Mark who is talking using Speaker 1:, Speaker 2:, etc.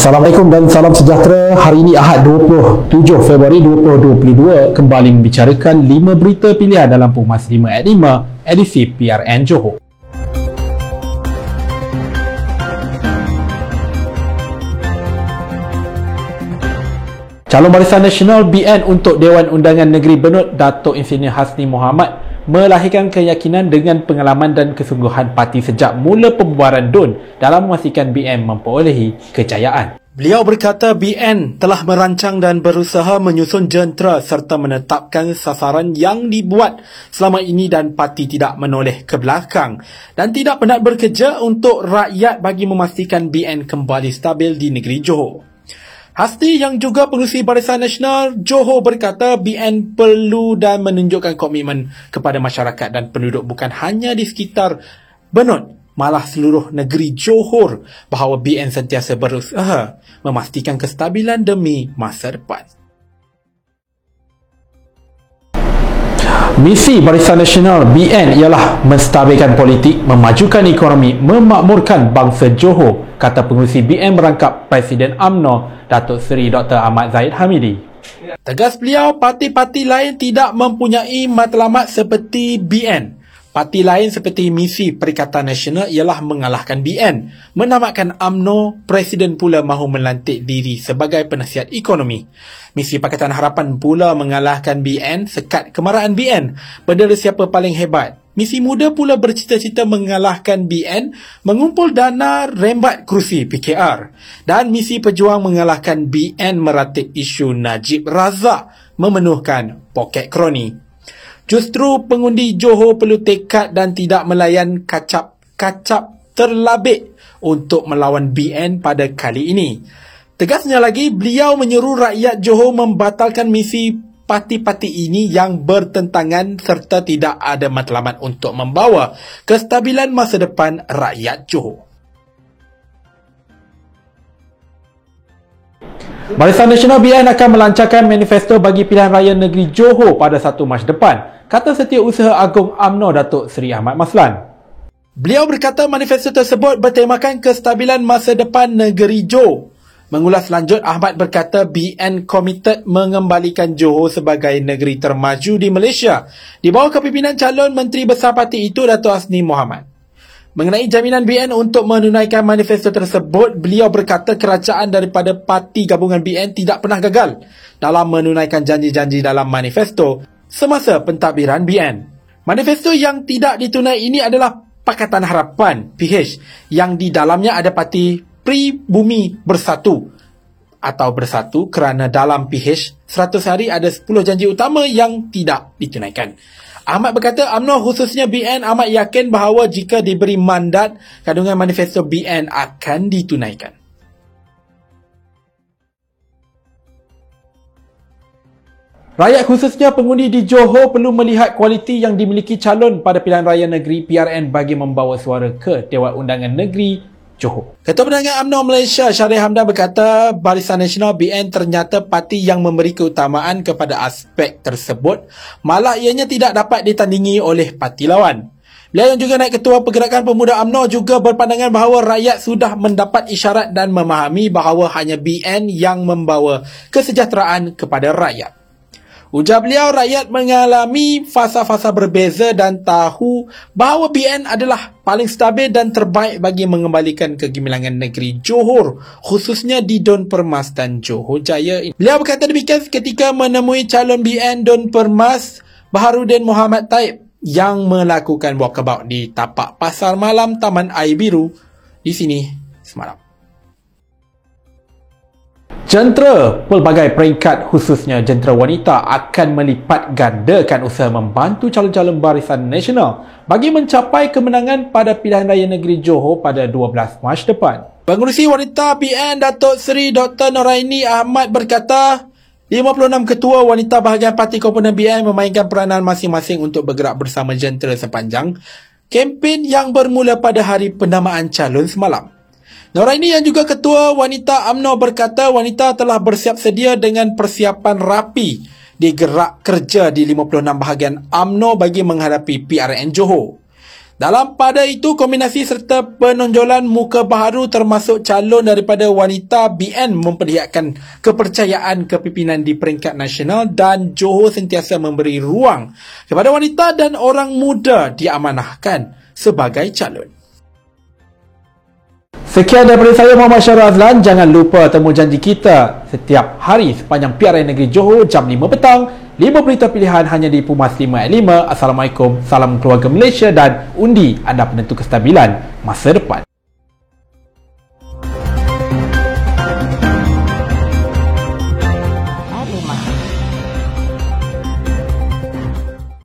Speaker 1: Assalamualaikum dan salam sejahtera. Hari ini Ahad 27 Februari 2022 kembali membicarakan 5 berita pilihan dalam Pumas 5 at 5 edisi PRN Johor. Calon Barisan Nasional BN untuk Dewan Undangan Negeri Benut Datuk Insinyur Hasni Muhammad melahirkan keyakinan dengan pengalaman dan kesungguhan parti sejak mula pembubaran DUN dalam memastikan BN memperolehi kejayaan.
Speaker 2: Beliau berkata BN telah merancang dan berusaha menyusun jentera serta menetapkan sasaran yang dibuat selama ini dan parti tidak menoleh ke belakang dan tidak penat bekerja untuk rakyat bagi memastikan BN kembali stabil di negeri Johor. Hasti yang juga pengurusi Barisan Nasional Johor berkata BN perlu dan menunjukkan komitmen kepada masyarakat dan penduduk bukan hanya di sekitar Benut, malah seluruh negeri Johor bahawa BN sentiasa berusaha memastikan kestabilan demi masa depan.
Speaker 1: Misi Barisan Nasional BN ialah menstabilkan politik, memajukan ekonomi, memakmurkan bangsa Johor, kata pengurusi BN merangkap Presiden AMNO Datuk Seri Dr. Ahmad Zahid Hamidi.
Speaker 2: Tegas beliau, parti-parti lain tidak mempunyai matlamat seperti BN. Parti lain seperti misi Perikatan Nasional ialah mengalahkan BN. Menamatkan AMNO, Presiden pula mahu melantik diri sebagai penasihat ekonomi. Misi Pakatan Harapan pula mengalahkan BN, sekat kemarahan BN. Berdera siapa paling hebat. Misi Muda pula bercita-cita mengalahkan BN, mengumpul dana rembat kerusi PKR. Dan Misi Pejuang mengalahkan BN meratik isu Najib Razak memenuhkan poket kroni. Justru pengundi Johor perlu tekad dan tidak melayan kacap-kacap terlabik untuk melawan BN pada kali ini. Tegasnya lagi, beliau menyeru rakyat Johor membatalkan misi parti-parti ini yang bertentangan serta tidak ada matlamat untuk membawa kestabilan masa depan rakyat Johor.
Speaker 1: Barisan Nasional BN akan melancarkan manifesto bagi pilihan raya negeri Johor pada 1 Mac depan kata Setiausaha Agung AMNO Datuk Seri Ahmad Maslan.
Speaker 2: Beliau berkata manifesto tersebut bertemakan kestabilan masa depan negeri Johor. Mengulas lanjut, Ahmad berkata BN committed mengembalikan Johor sebagai negeri termaju di Malaysia di bawah kepimpinan calon Menteri Besar Parti itu Datuk Asni Muhammad. Mengenai jaminan BN untuk menunaikan manifesto tersebut, beliau berkata kerajaan daripada parti gabungan BN tidak pernah gagal dalam menunaikan janji-janji dalam manifesto semasa pentadbiran BN. Manifesto yang tidak ditunai ini adalah Pakatan Harapan PH yang di dalamnya ada parti Pribumi Bersatu atau bersatu kerana dalam PH 100 hari ada 10 janji utama yang tidak ditunaikan. Ahmad berkata UMNO khususnya BN amat yakin bahawa jika diberi mandat kandungan manifesto BN akan ditunaikan.
Speaker 1: Rakyat khususnya pengundi di Johor perlu melihat kualiti yang dimiliki calon pada pilihan raya negeri PRN bagi membawa suara ke Dewan Undangan Negeri Johor.
Speaker 2: Ketua Penerangan UMNO Malaysia Syarif Hamdan berkata Barisan Nasional BN ternyata parti yang memberi keutamaan kepada aspek tersebut malah ianya tidak dapat ditandingi oleh parti lawan. Beliau yang juga naik ketua pergerakan pemuda UMNO juga berpandangan bahawa rakyat sudah mendapat isyarat dan memahami bahawa hanya BN yang membawa kesejahteraan kepada rakyat. Ujar beliau, rakyat mengalami fasa-fasa berbeza dan tahu bahawa BN adalah paling stabil dan terbaik bagi mengembalikan kegemilangan negeri Johor, khususnya di Don Permas dan Johor Jaya. Beliau berkata demikian ketika menemui calon BN Don Permas, Baharudin Muhammad Taib, yang melakukan walkabout di tapak pasar malam Taman Air Biru di sini semalam.
Speaker 1: Jentera pelbagai peringkat khususnya jentera wanita akan melipat gandakan usaha membantu calon-calon barisan nasional bagi mencapai kemenangan pada pilihan raya negeri Johor pada 12 Mac depan.
Speaker 2: Pengurusi wanita PN Datuk Seri Dr. Noraini Ahmad berkata 56 ketua wanita bahagian parti komponen BN memainkan peranan masing-masing untuk bergerak bersama jentera sepanjang kempen yang bermula pada hari pendamaan calon semalam. Noraini yang juga ketua wanita AMNO berkata wanita telah bersiap sedia dengan persiapan rapi di gerak kerja di 56 bahagian AMNO bagi menghadapi PRN Johor. Dalam pada itu, kombinasi serta penonjolan muka baharu termasuk calon daripada wanita BN memperlihatkan kepercayaan kepimpinan di peringkat nasional dan Johor sentiasa memberi ruang kepada wanita dan orang muda diamanahkan sebagai calon.
Speaker 1: Sekian daripada saya Muhammad Syarul Azlan. Jangan lupa temu janji kita setiap hari sepanjang PRN Negeri Johor jam 5 petang. 5 berita pilihan hanya di Pumas 5 at 5. Assalamualaikum, salam keluarga Malaysia dan undi anda penentu kestabilan masa depan.